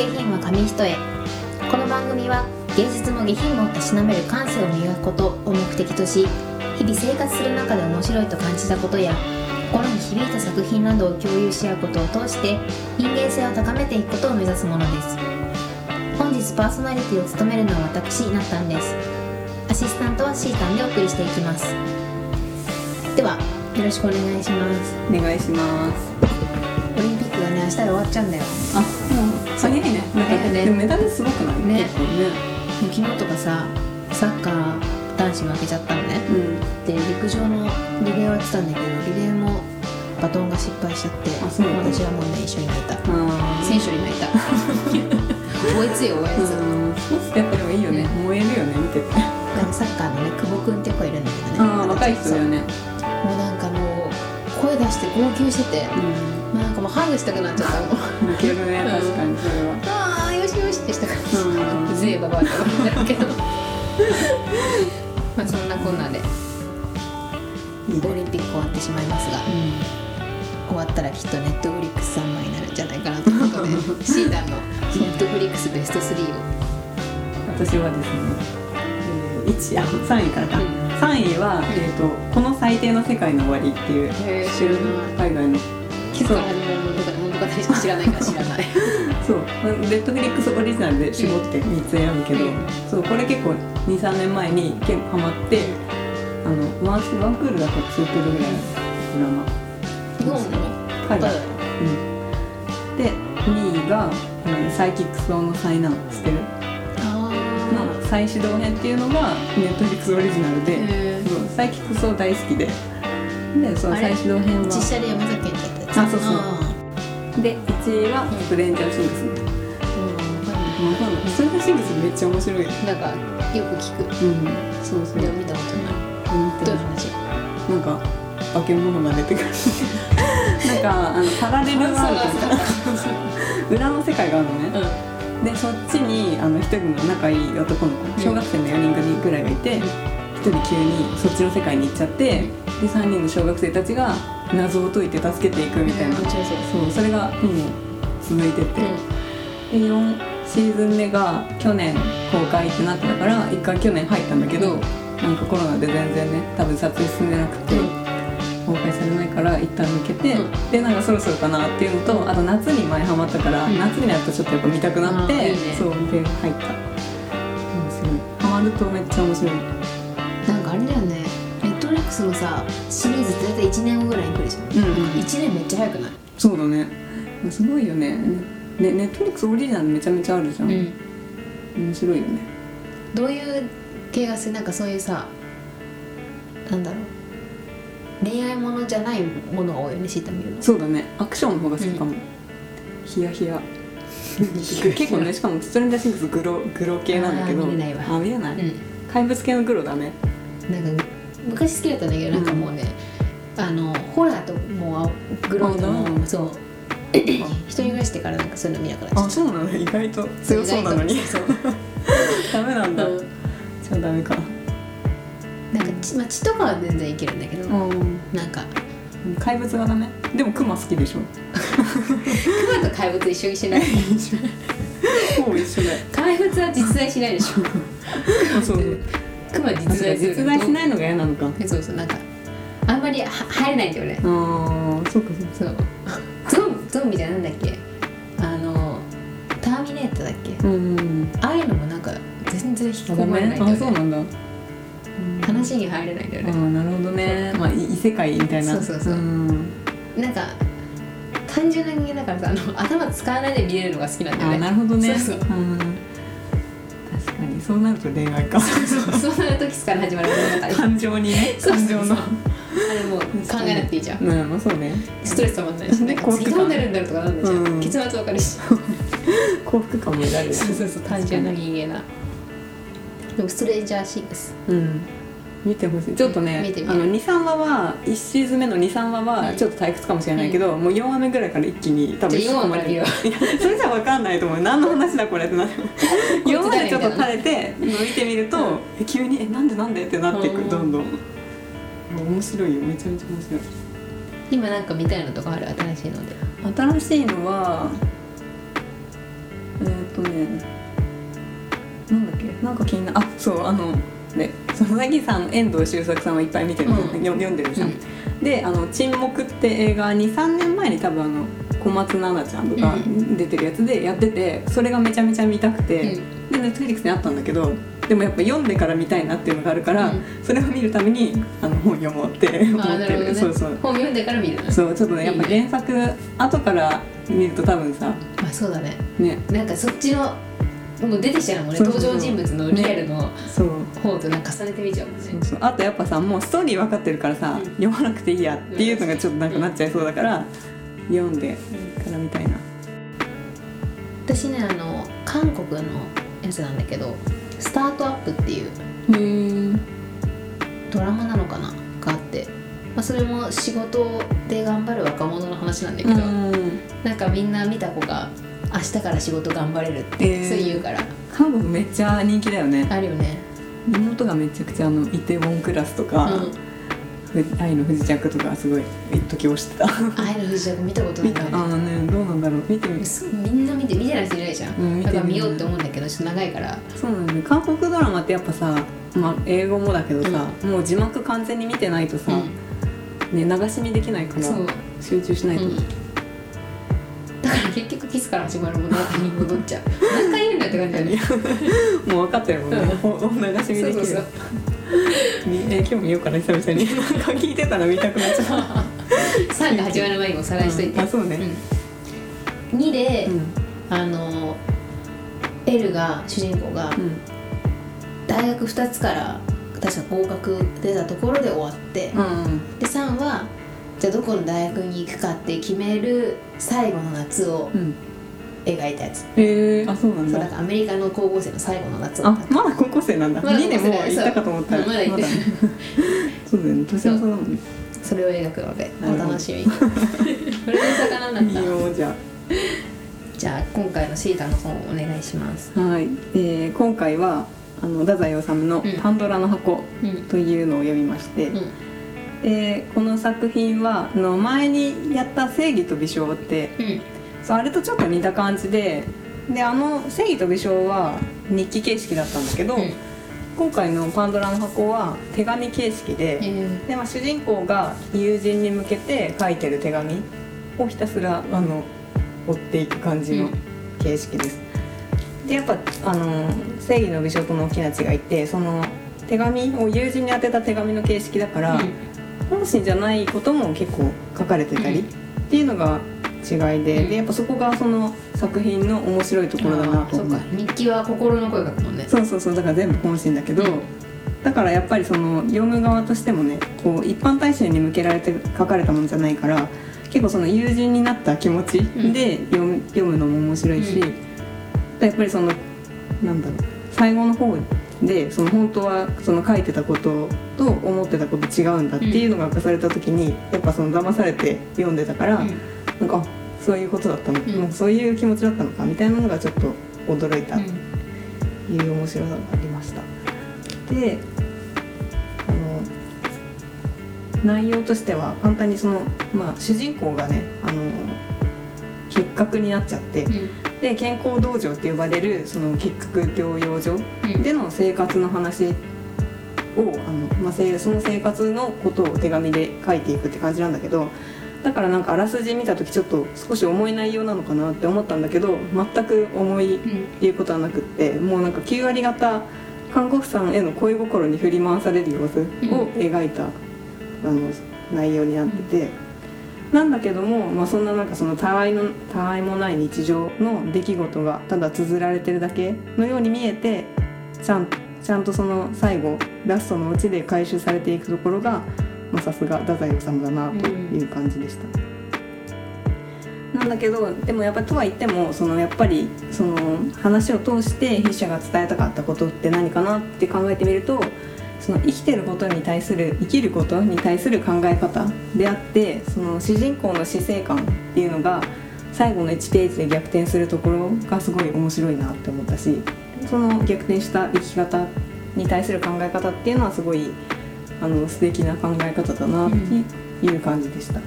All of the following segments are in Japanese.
下品は紙一重この番組は芸術も下品もたしなめる感性を磨くことを目的とし日々生活する中で面白いと感じたことや心に響いた作品などを共有し合うことを通して人間性を高めていくことを目指すものです本日パーソナリティを務めるのは私なったんですアシスタントはシータンでお送りしていきますではよろしくお願いしますお願いしますオリンピックがね明日で終わっちゃうんだよあもうね。ね。でもメダルすごくない？ね。結構ね昨日とかさサッカー男子負けちゃったのね。うん。で陸上のリレーをやってたんだけどリレーもバトンが失敗しちゃって私はもうね一緒に泣いた。あ選手に泣いた。覚えつよ覚えつやっぱでもいいよね。燃えるよね見てて。なんかサッカーのね久保君って子いるんだけどね。ああ若い人だよね。もうなんかもう声出して号泣してて、うんハグしたくなっちゃったもんん泣けるねうん。確かにそれは。ああよしよしってしたからうぜえババアって思うんだけど。まあそんなこんなでオリンピック終わってしまいますが終わったらきっとネットフリックス3枚になるんじゃないかなということで シータンのネットフリックスベスト3を。私はですね、えー、1あ3位からか、うん。3位は、えーと「この最低の世界の終わり」っていう海外の。結構知らないから知らない。そう。ネットフリックスオリジナルで絞って3つ選ぶけど、うん。そうこれ結構23年前に結構ハマってあのワンワンクールだと2クールぐらいのドラマ。の？海外、うん、で2位が「うんサイキックス王の災難」知ってる。あの再始動編っていうのがネットフリックスオリジナルで、へそうサイキックス王大好きで。でその再始動編は。実写で山崎賢人やったやつ。あそうそう。あで1位はうんストレンジャーシングス、ーうん。わかん。ないわかんないストレンジャーシングスめっちゃ面白いなんかよく聞くうんそうそう。でも見たことない。どうい。う話なんか化け物が出てくる。なんかあのパラレルワールド。裏の世界があるのね、でそっちにあの一人の仲いい男の子小学生の4人組ぐらいがいて一人急にそっちの世界に行っちゃってで3人の小学生たちが謎を解いて助けていくみたいな。面白そう。そうそれがもう続いてて、で4シーズン目が去年公開ってなってたから一回去年入ったんだけど、うん。なんかコロナで全然ね多分撮影進んでなくて、公開されないから一旦抜けて、うん。でなんかそろそろかなっていうのとあと夏に前ハマったから、うん。夏になるとちょっとやっぱ見たくなっていいね。そうで入った。面白い。ハマるとめっちゃ面白いネットフリックスのさシリーズ大体1年後ぐらいに来るじゃん、うんうん。1年めっちゃ早くない？そうだね。すごいよね。ねネットフリックスオリジナルめちゃめちゃあるじゃん、ん。面白いよね。どういう系がするなんかそういうさなんだろう。恋愛ものじゃないものが多いよね知った見るの。そうだね。アクションの方が好きかも、ヒヤヒヤ。結構ねしかもストレンジャーシングスグログロ系なんだけど。あー見れないわ。あ見れない、うん。怪物系のグロだね。なんか昔好きだったんだけどなんかもうね、あのホラーともうグローとあもそう。一 人暮らしてからなんかそういうの見なくなっちゃった。あそうなの？意外と。強そうなのに。そう。ダメなんだ、うん。じゃあダメか。なんか血,、まあ、血とかは全然いけるんだけど、うん。なんか。怪物がダメ？でもクマ好きでしょ？熊と怪物一緒にしない？ほぼ一緒だよ。怪物は実在しないでしょ。あ そうそう熊実在する。実在しないのが嫌なのか。えそうそうなんかあんまりは入れないんだよね。ああそうかそうか。そう。ゾンゾンビじゃなんだっけ？あのターミネーターだっけ？うんああいうのもなんか全然引き込まれメないんだよね。あそうなんだ。話に入れないんだよあねーなるほどね。まあ異世界みたいな。そうそうそう。ん。なんか単純な人間だからさあの頭使わないで見れるのが好きなんだよあねなるほどね。そうそう。うんそうなると恋愛か。そうそうなる時から始まる物語感情にね。感情の。あれもう考えなくていいじゃん。うんまあそうね。ストレス溜まんないしなんか幸福感。次どうなるんだろうとかなんだじゃん、うん。結末わかるし。幸福感も得られる。そうそうそう単純な人間な。でもストレンジャーシングス。うん見てほしい。ちょっとね見てみる。あの23話は1シーズン目の23話はちょっと退屈かもしれないけど、もう4話目ぐらいから一気に多分じゃあ4話から見よ。ういやそれじゃ分かんないと思う。何の話だこれってなる4 話でちょっと垂れて見てみると、え急に「えなんでなんで?」ってなっていくうん。どんどん。面白いよめちゃめちゃ面白い。今なんか見たいのとかある？新しいので。新しいのはえとねなんだっけ？なんか気になあそうあのね佐々木さん遠藤周作さんはいっぱい見てる、うん、読んでるじゃん、うん、で「あの沈黙」って映画23年前に多分あの小松菜奈ちゃんとか出てるやつでやっててそれがめちゃめちゃ見たくて、うん、でネットフリックスにあったんだけどでもやっぱ読んでから見たいなっていうのがあるから、うん、それを見るためにあの本読もうって思ってる、ね、そうそう。本読んでから見るそうちょっとねやっぱ原作、ね、後から見ると多分さまあそうだね。ね。なんかそっちのもう出てきちゃうもんね登場人物のリアルの方となんか重ねてみちゃうもんね。そうそう。あとやっぱさもうストーリー分かってるからさ、うん、読まなくていいやっていうのがちょっとなんかなっちゃいそうだから、うん、読んでからみたいな。私ねあの韓国のやつなんだけど「スタートアップ」っていうドラマなのかながあって、まあ、それも仕事で頑張る若者の話なんだけど、うん、なんかみんな見た子が明日から仕事頑張れるって、そう言うから。韓国めっちゃ人気だよね。あるよね。妹がめちゃくちゃあのイテウォンクラスとか、うん、愛の不時着とかすごい一時押してた。愛の不時着見たことない。ああねどうなんだろう。見てみる。みんな見て見てない人いないじゃん、うん、だから見ようって思うんだけどちょっと長いから。そうなんだね韓国ドラマってやっぱさ、まあ、英語もだけどさ、うん、もう字幕完全に見てないとさ、うん、ね、流し見できないから集中しないと、だから結局キスから始まるものに戻っちゃう。何回言うんだって感じだね。もう分かってるもんね、うん、流し見できる。そうそうそう。え今日見ようかな久々に。なんか聞いてたら見たくなっちゃう。3が始まる前におさらいしといて、うん、あそうね、うん、2で、うん、あのエルが主人公が、大学2つから確か合格出たところで終わって、うんうん、で3はじゃあどこの大学に行くかって決める最後の夏を描いたやつ、へえあそうなんだ。そうだからアメリカの高校生の最後の夏をあまだ高校生なんだ、ま、2年もう行ったかと思った。らまだ行って そうだよね。年の差だもん。ねそれを描くのでお楽しみ これで魚だったいいよじゃあ。じゃあ今回のシータの本をお願いします。はい、えー、今回はあの太宰治の「パンドラの箱」というのを読みまして、うんうんでこの作品はあの前にやった「正義と微笑」って、うん、そうあれとちょっと似た感じでであの「正義と微笑」は日記形式だったんだけど、うん、今回の「パンドラの箱」は手紙形式でうん、でまあ、主人公が友人に向けて書いてる手紙をひたすらあの追っていく感じの形式です。でやっぱあの正義の美少との大きな違いってその手紙を友人に宛てた手紙の形式だから、本心じゃないことも結構書かれてたりっていうのが違いで,、でやっぱそこがその作品の面白いところだなと思う。日記は心の声書くもんね。そうそうそうだから全部本心だけど、だからやっぱりその読む側としてもねこう一般大衆に向けられて書かれたものじゃないから結構その友人になった気持ちで読む,、読むのも面白いし、やっぱりそのなんだろう最後の方でその本当はその書いてたことと思ってたこと違うんだっていうのが明かされた時に、やっぱその騙されて読んでたから、うん、なんかそういうことだったの、うん、そういう気持ちだったのかみたいなのがちょっと驚いたという面白さがありました。であの内容としては簡単にその、まあ、主人公がねあの結核になっちゃって、うんで健康道場って呼ばれるその結核療養所での生活の話を、あのまあ、その生活のことを手紙で書いていくって感じなんだけどだからなんかあらすじ見た時ちょっと少し重い内容なのかなって思ったんだけど全く重いっていうことはなくって、もうなんか9割方看護婦さんへの恋心に振り回される様子を描いた、あの内容になってて。なんだけども、まあ、そんななんかそのたわいのたわいもない日常の出来事がただ綴られてるだけのように見えてちゃんちゃんとその最後ラストのうちで回収されていくところがさすが太宰治だなという感じでした。うん、なんだけどでもやっぱりとは言ってもそのやっぱりその話を通して筆者が伝えたかったことって何かなって考えてみるとその生きてることに対する生きることに対する考え方であってその主人公の死生観っていうのが最後の1ページで逆転するところがすごい面白いなって思ったしその逆転した生き方に対する考え方っていうのはすごいあの素敵な考え方だなっていう感じでした。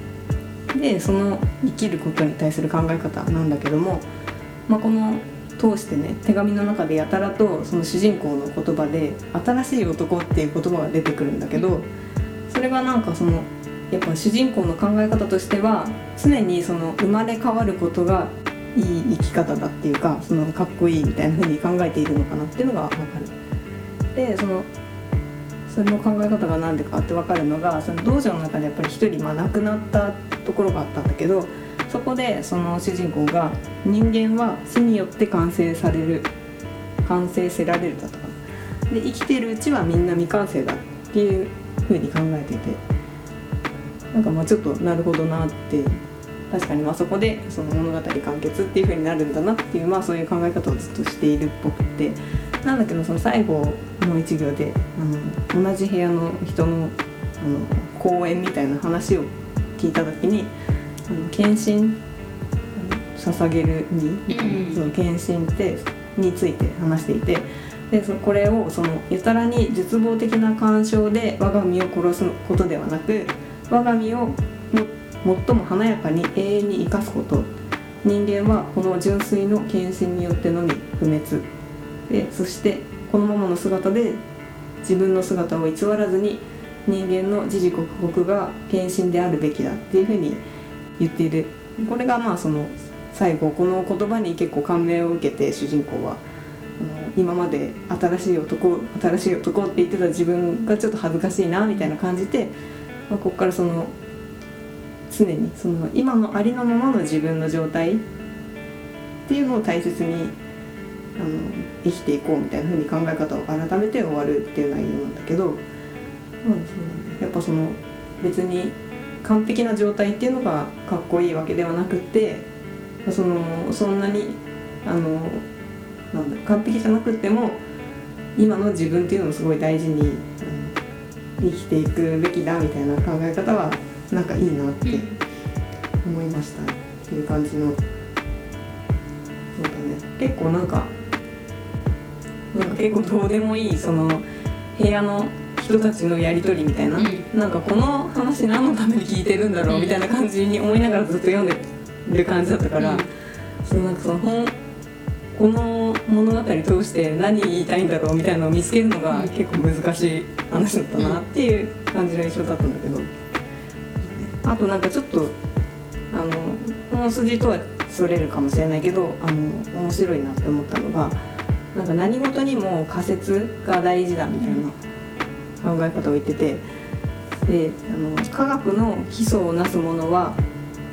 でその生きることに対する考え方なんだけども、まあ、この通してね手紙の中でやたらとその主人公の言葉で「新しい男」っていう言葉が出てくるんだけどそれがなんかそのやっぱ主人公の考え方としては常にその生まれ変わることがいい生き方だっていうかそのかっこいいみたいな風に考えているのかなっていうのが分かる。でそのそれの考え方が何でかって分かるのがその道場の中でやっぱり一人まあ亡くなったところがあったんだけどそこでその主人公が人間は死によって完成される完成せられるだとか。で生きてるうちはみんな未完成だっていう風に考えてて。なんかまあちょっとなるほどなって。確かにまあそこでその物語完結っていう風になるんだなっていうまあそういう考え方をずっとしているっぽくて。なんだけどその最後の一行であの同じ部屋の人のあの講演みたいな話を聞いた時にあの献身捧げるに、うん、その献身ってについて話していてでそこれをそのやたらに絶望的な干渉で我が身を殺すことではなく我が身を最も華やかに永遠に生かすこと。人間はこの純粋の献身によってのみ不滅。でそしてこのままの姿で自分の姿を偽らずに人間の時々刻々が献身であるべきだっていうふうに言っている。これがまあその最後この言葉に結構感銘を受けて主人公は。今まで新しい男新しい男って言ってた自分がちょっと恥ずかしいなみたいな感じで、まあ、ここからその常にその今のありのままの自分の状態っていうのを大切にあの生きていこうみたいな風に考え方を改めて終わるっていう内容なんだけど、まあそうね、やっぱその別に完璧な状態っていうのがかっこいいわけではなくてそのそんなにあのなんだ完璧じゃなくても今の自分っていうのをすごい大事に、うん、生きていくべきだみたいな考え方はなんかいいなって思いましたっていう感じのそうだね。結構なんかなんか結構どうでもいいその部屋の人たちのやり取りみたいな、うん、なんかこの話何のために聞いてるんだろうみたいな感じに思いながらずっと読んでる感じだったから、うん、そのなんかその本この物語通して何言いたいんだろうみたいなのを見つけるのが結構難しい話だったなっていう感じの印象だったんだけど。あとなんかちょっとあの本筋とはそれるかもしれないけどあの面白いなって思ったのがなんか何事にも仮説が大事だみたいな考え方を言ってて。であの科学の基礎をなすものは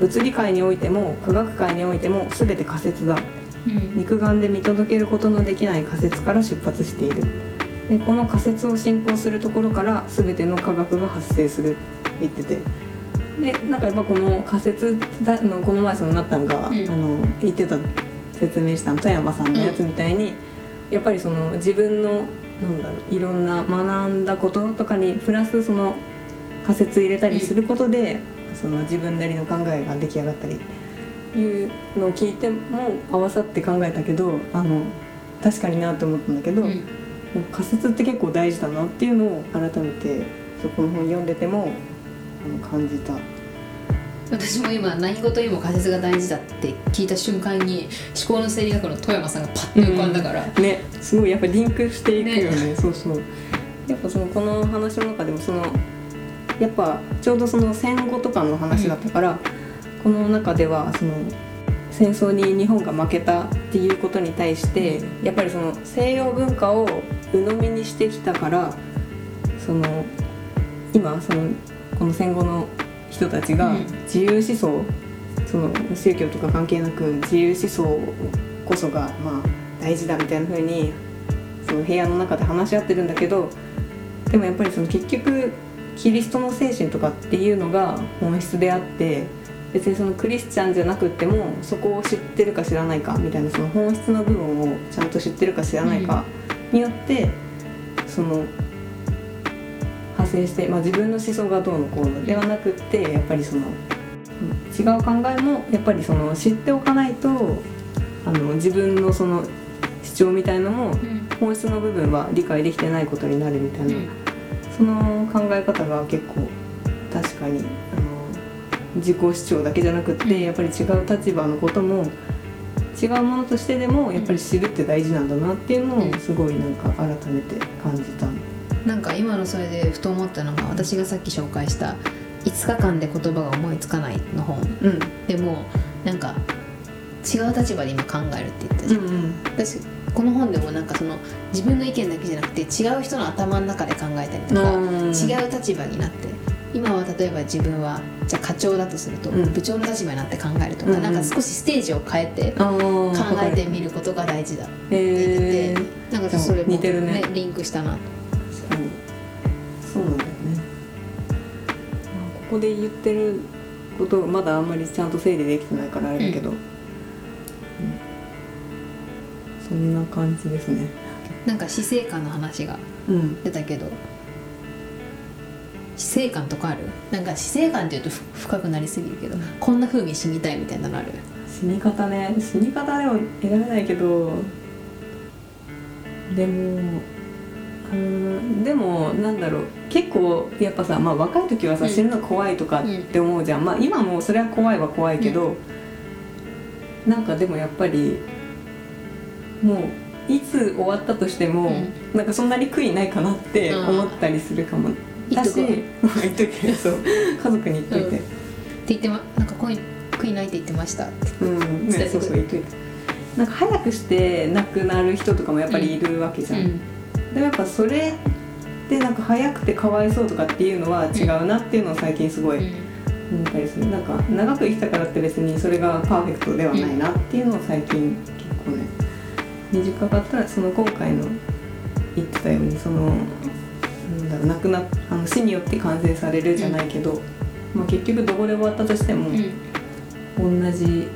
物理界においても科学界においても全て仮説だ、うん、肉眼で見届けることのできない仮説から出発している。でこの仮説を信仰するところから全ての科学が発生する。って言ってて。でなんかやっぱこの仮説だのこの前そのなったんが、うん、あの言ってた説明した富山さんのやつみたいに、うん、やっぱりその自分のなんだろういろんな学んだこととかにプラスその仮説入れたりすることで、その自分なりの考えが出来上がったりいうのを聞いても合わさって考えたけどあの確かになって思ったんだけど、うん、仮説って結構大事だなっていうのを改めてそこの本読んでてもあの感じた。私も今何事にも仮説が大事だって聞いた瞬間に思考の生理学の富山さんがパッと浮かんだから、うん、ね。すごいやっぱリンクしていくよね、ね、そうそう。やっぱそのこの話の中でもそのやっぱちょうどその戦後とかの話だったから、うん、この中ではその戦争に日本が負けたっていうことに対してやっぱりその西洋文化を鵜呑みにしてきたからその今そのこの戦後の人たちが自由思想、その宗教とか関係なく自由思想こそがまあ大事だみたいな風にその部屋の中で話し合ってるんだけどでもやっぱりその結局キリストの精神とかっていうのが本質であって別にそのクリスチャンじゃなくってもそこを知ってるか知らないかみたいなその本質の部分をちゃんと知ってるか知らないかによって、その派生して、まあ、自分の思想がどうのこうのではなくってやっぱりその違う考えもやっぱりその知っておかないとあの自分のその主張みたいのも本質の部分は理解できてないことになるみたいな、その考え方が結構確かにあの自己主張だけじゃなくってやっぱり違う立場のことも違うものとしてでもやっぱり知るって大事なんだなっていうのをすごいなんか改めて感じた、なんか今のそれでふと思ったのが私がさっき紹介した「5日間で言葉が思いつかない」の本。うん。でもなんか違う立場で今考えるって言ったじゃん、うん私この本でもなんかその自分の意見だけじゃなくて違う人の頭の中で考えたりとか、うん。違う立場になって今は例えば自分はじゃあ課長だとすると、うん。部長の立場になって考えるとか、うんうん。なんか少しステージを変えてあ考考えてみることが大事だってえ言ってて、なんかそれも、似てるねリンクしたなとそうなんだよね。ここで言ってることまだあんまりちゃんと整理できてないからあれだけど、うん。そんな感じですね。なんか死生観の話がうん。出たけど。死生観とかある？なんか死生観っていうとふ深くなりすぎるけど。こんな風に死にたいみたいなのある？死に方ね。死に方でも選べないけど。でもうーんでもなんだろう結構やっぱさ、まあ、若い時はさ、うん死ぬの怖いとかって思うじゃん、まあ今もそれは怖いは怖いけど、なんかでもやっぱりもういつ終わったとしても、うん。なんかそんなに悔いないかなって思ったりするかも、だし言っとけそう家族に言っといて。うん。って言ってまなんか恋悔いないって言ってました。ってうん、伝えてくるね、そうそう言っといて。なんか早くして亡くなる人とかもやっぱりいるわけじゃん、うんでもやっぱそれでなんか早くてかわいそうとかっていうのは違うなっていうのを最近すごいうん。思ったりする。なんか長く生きたからって別にそれがパーフェクトではないなっていうのを最近結構ね短かったらその今回の言ってたようにそのなんだろう亡くなあの死によって完成されるじゃないけど、まあ、結局どこで終わったとしても、うん。同じ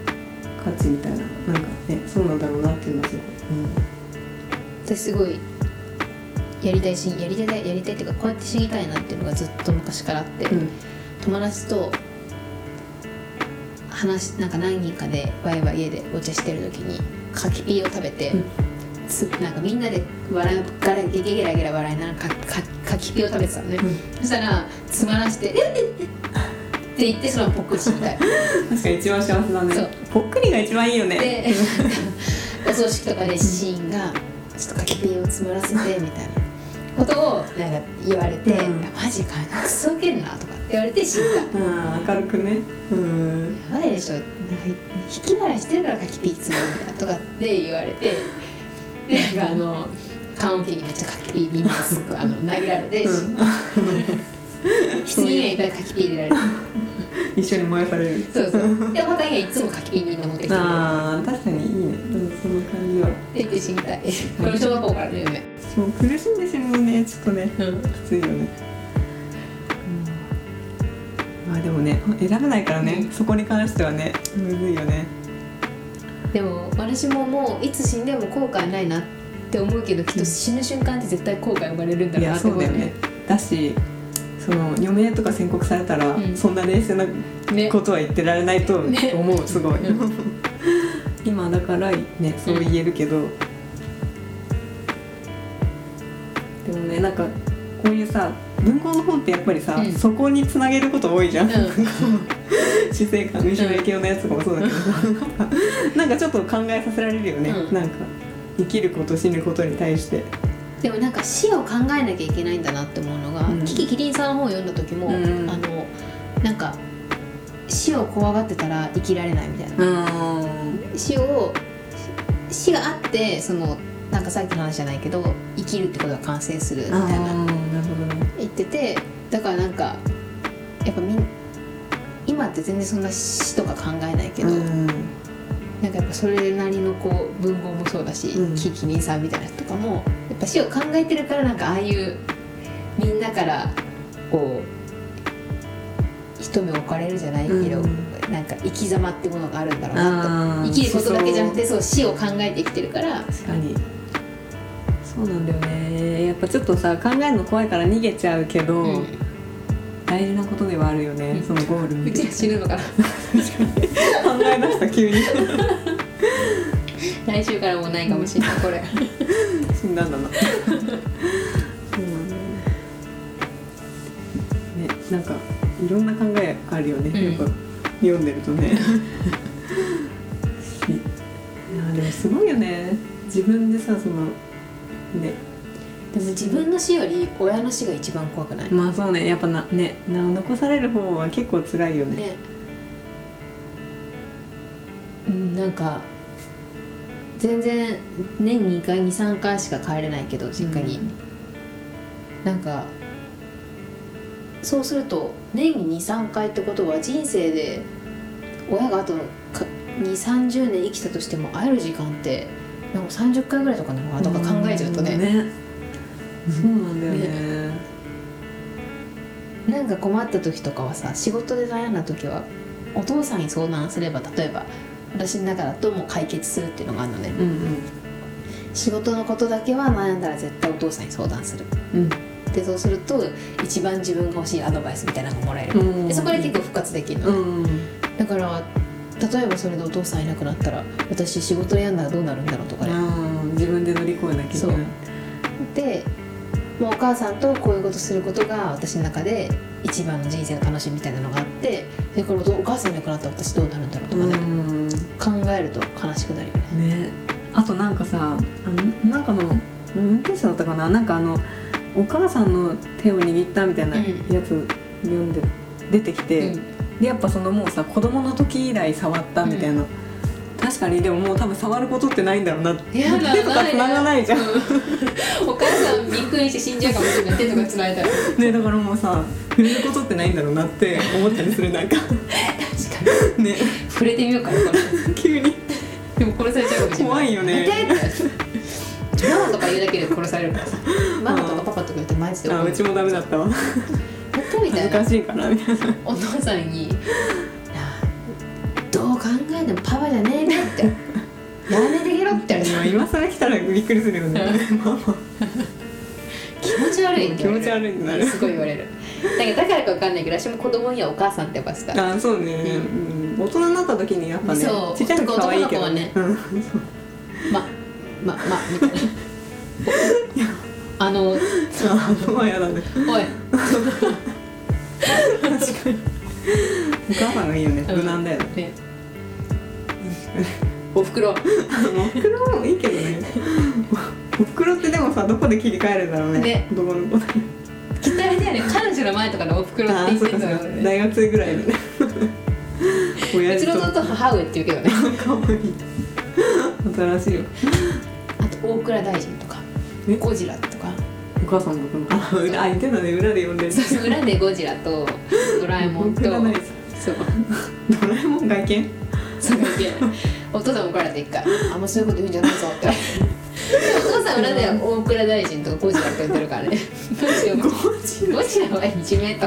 価値みたいななんかねそうなんだろうなっていうのはすごい、私すごいやりたいしやりたいやりたいっていうかこうやって死にたいなっていうのがずっと昔からあって、うん。友達と話なんか何人かでワイワイ家でお茶してる時に柿ピーを食べて、うん。つなんかみんなで笑うガラゲゲゲラゲラ笑いながら柿ピーを食べてたのね、そしたらつまらして「えっ!」って言ってそのぽっくり死にたい 確かに一番幸せだね。そう。ぽっくりが一番いいよね。で お葬式とかでシーンが「ちょっと柿ピーをつまらせて」みたいなことをなんか言われて「うんマジかクソウケんな」とかって言われて死んだ。うん明るくね。うん。やばいでしょ。なんか引き払いしてるから柿ピーつまるんだとかって言われてでなんかあの棺桶にめっちゃ柿ピーみんなすごいあの投げられて、うん。棺にはいっぱい柿ピー入れられて。一緒に燃やされる。そうそう。でお互いがいつも柿ピーみんな持ってきてあー確かにいいね。うんその感じは。って言って死にたい。これ小学校からの夢そう苦しんで死ぬのねちょっとね。うん。きついよね、まあでもね選べないからね、そこに関してはねむずいよね。でも私ももういつ死んでも後悔ないなって思うけどきっと死ぬ瞬間って絶対後悔生まれるんだろうなって思うそうだよね。だしその余命とか宣告されたら、うん。そんな冷静なねことは言ってられないと思う、ね。すごい、うん。今だからねそう言えるけど、でもねなんかこういうさ文豪の本ってやっぱりさ、うん。そこにつなげること多いじゃん、う死生観三島由紀夫のやつとかもそうだけどさ。なんかちょっと考えさせられるよね、うん。なんか生きること死ぬことに対して。でもなんか死を考えなきゃいけないんだなって思うのが、うん。キキキリンさんの本を読んだ時も、うん。あのなんか死を怖がってたら生きられないみたいな、うん。死を死があってそのなんかさっきの話じゃないけど生きるってことが完成するみたいな言っててだからなんかやっぱみん今って全然そんな死とか考えないけど、うん。なんかやっぱそれなりのこう文豪もそうだし、うん。キキリンさんみたいな人とかもやっぱ死を考えてるからなんかああいうみんなからこう一目置かれるじゃないけど、うん。なんか生き様ってものがあるんだろうなと。生きることだけじゃなくてそう死を考えて生きてるから確かにそうなんだよね。やっぱちょっとさ考えるの怖いから逃げちゃうけど、うん。大事なことではあるよね、うん。そのゴールうちら死ぬのかな。考え出した急に。来週からもうないかもしれないこれ。死んだんだな。そうなん。だよねねなんかいろんな考えあるよね、うん。やっぱ読んでるとね。し自分でさそのね。でも自分の死より親の死が一番怖くない？まあそうね。やっぱなね。な残される方は結構辛いよね。ね。うんなんか全然年に2回23回しか帰れないけど実家に、うん。なんかそうすると年に23回ってことは人生で親があと2 3 0年生きたとしても会える時間ってなんか30回ぐらいとかなのかなとか考えちゃうとね,、ね。そうなんだよね。なんか困った時とかはさ仕事で悩んだ時はお父さんに相談すれば例えば私の中だともう解決するっていうのがあるのねうん仕事のことだけは悩んだら絶対お父さんに相談する。うん。うんでそうすると一番自分が欲しいアドバイスみたいなのがもらえる、うんでそこで結構復活できるのね、うん。だから例えばそれでお父さんいなくなったら私仕事やんだらどうなるんだろうとかね、うん自分で乗り越えなきゃいけない。でもうお母さんとこういうことすることが私の中で一番の人生の楽しみみたいなのがあってそれからお母さんいなくなったら私どうなるんだろうとかね、うん考えると悲しくなるよね。ね。あとなんかさあのなんかの運転手だったかな？なんかあのお母さんの手を握ったみたいなうんやつ読んで出てきて、うんでやっぱそのもうさ子供の時以来触ったみたいな、確かにでももう多分触ることってないんだろうな 手とか繋がないじゃん、うん。お母さんびっくりして死んじゃうかもしれない。手とかつないだら。確 ねだからもうさ触れることってないんだろうなって思ったりするなんか。かに。ね。触れてみようかな急に。でも殺されちゃうかもしれない。怖いよね。ママとか言うだけで殺されるからさ。ママとかパパとか言ってマジでうちもダメだったわみたいな。恥ずかしいからみたいな。お父さんに「いやどう考えてもパパじゃねえね」って「やめてけろ」って。言われて今今更来たらびっくりするよね。ママ気持ち悪い気持ち悪いなる。すごい言われる。だからだからかわかんないけど私も子供にはお母さんって呼ばせた。あそうね、うん、大人になった時にやっぱねそう。ちっちゃい時可愛いけどね。う んまままみたいな。あのおいあまあやだね確かに。お母さんがいいよね。無難だよね、ね。おふくろ。おふくろもいいけどね。おふくろってでもさどこで切り替えるんだろうね。ね。男の子だきっとあれだよね。彼女の前とかでおふくろってあ言ってんだよね大学生ぐらいでね。うちの弟母上って言うけどね。かわいい。新しいよ。あと大倉大臣とか。え？ゴジラとかお母さんのこと あ裏あ言ってたね裏で呼んでる。そうそう裏でゴジラとドラえもんと。そ うドラえもん外見そうだけ お父さん怒られて一回「あんまそういうこと言うんじゃないぞ」って。でお父さん裏で大倉大臣とかゴジラって呼んでるからね。どうしようゴジラ。ゴジラはいじめと。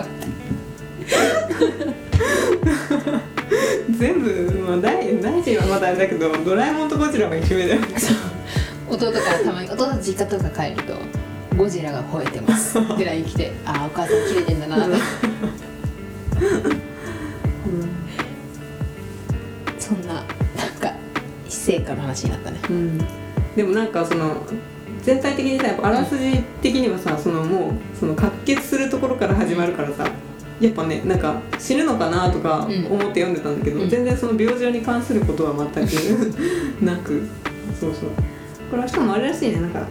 全部、まあ、大大臣はまだあれだけどドラえもんとゴジラは一緒だよ弟からたまに弟の実家とか帰ると「ゴジラが吠えてます」って LINE 来て「ああお母さん切れてんだな」ってそんななんか死生観の話になったね。うん、でもなんかその全体的にさやっぱあらすじ的にはさそのもうその完結するところから始まるからさやっぱねなんか死ぬのかなとかうん思って読んでたんだけど、うん。全然その病状に関することは全くなく。そうそう。これはしかもあれらしいね。なんか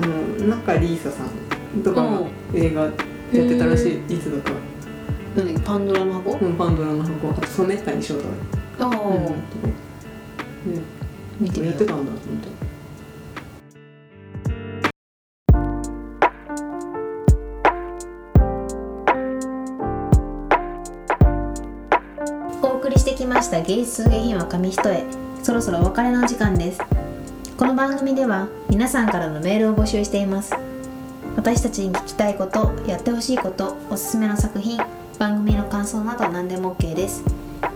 あの中里依紗さんとかが映画やってたらしいいつだか。なんだっけパンドラの箱？うんパンドラの箱。あと染谷翔太ああ、うん。見てみよう。やってたんだと思って。お送りしてきました芸術下品は紙一重そろそろお別れの時間ですこの番組では皆さんからのメールを募集しています。私たちに聞きたいことやってほしいことおすすめの作品番組の感想など何でも OK です。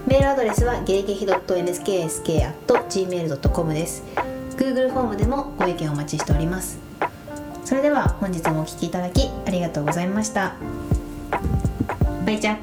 メールアドレスは芸劇 .nsksk.gmail.com です。Google フォームでもご意見お待ちしております。それでは本日もお聴きいただきありがとうございました。バイチャ。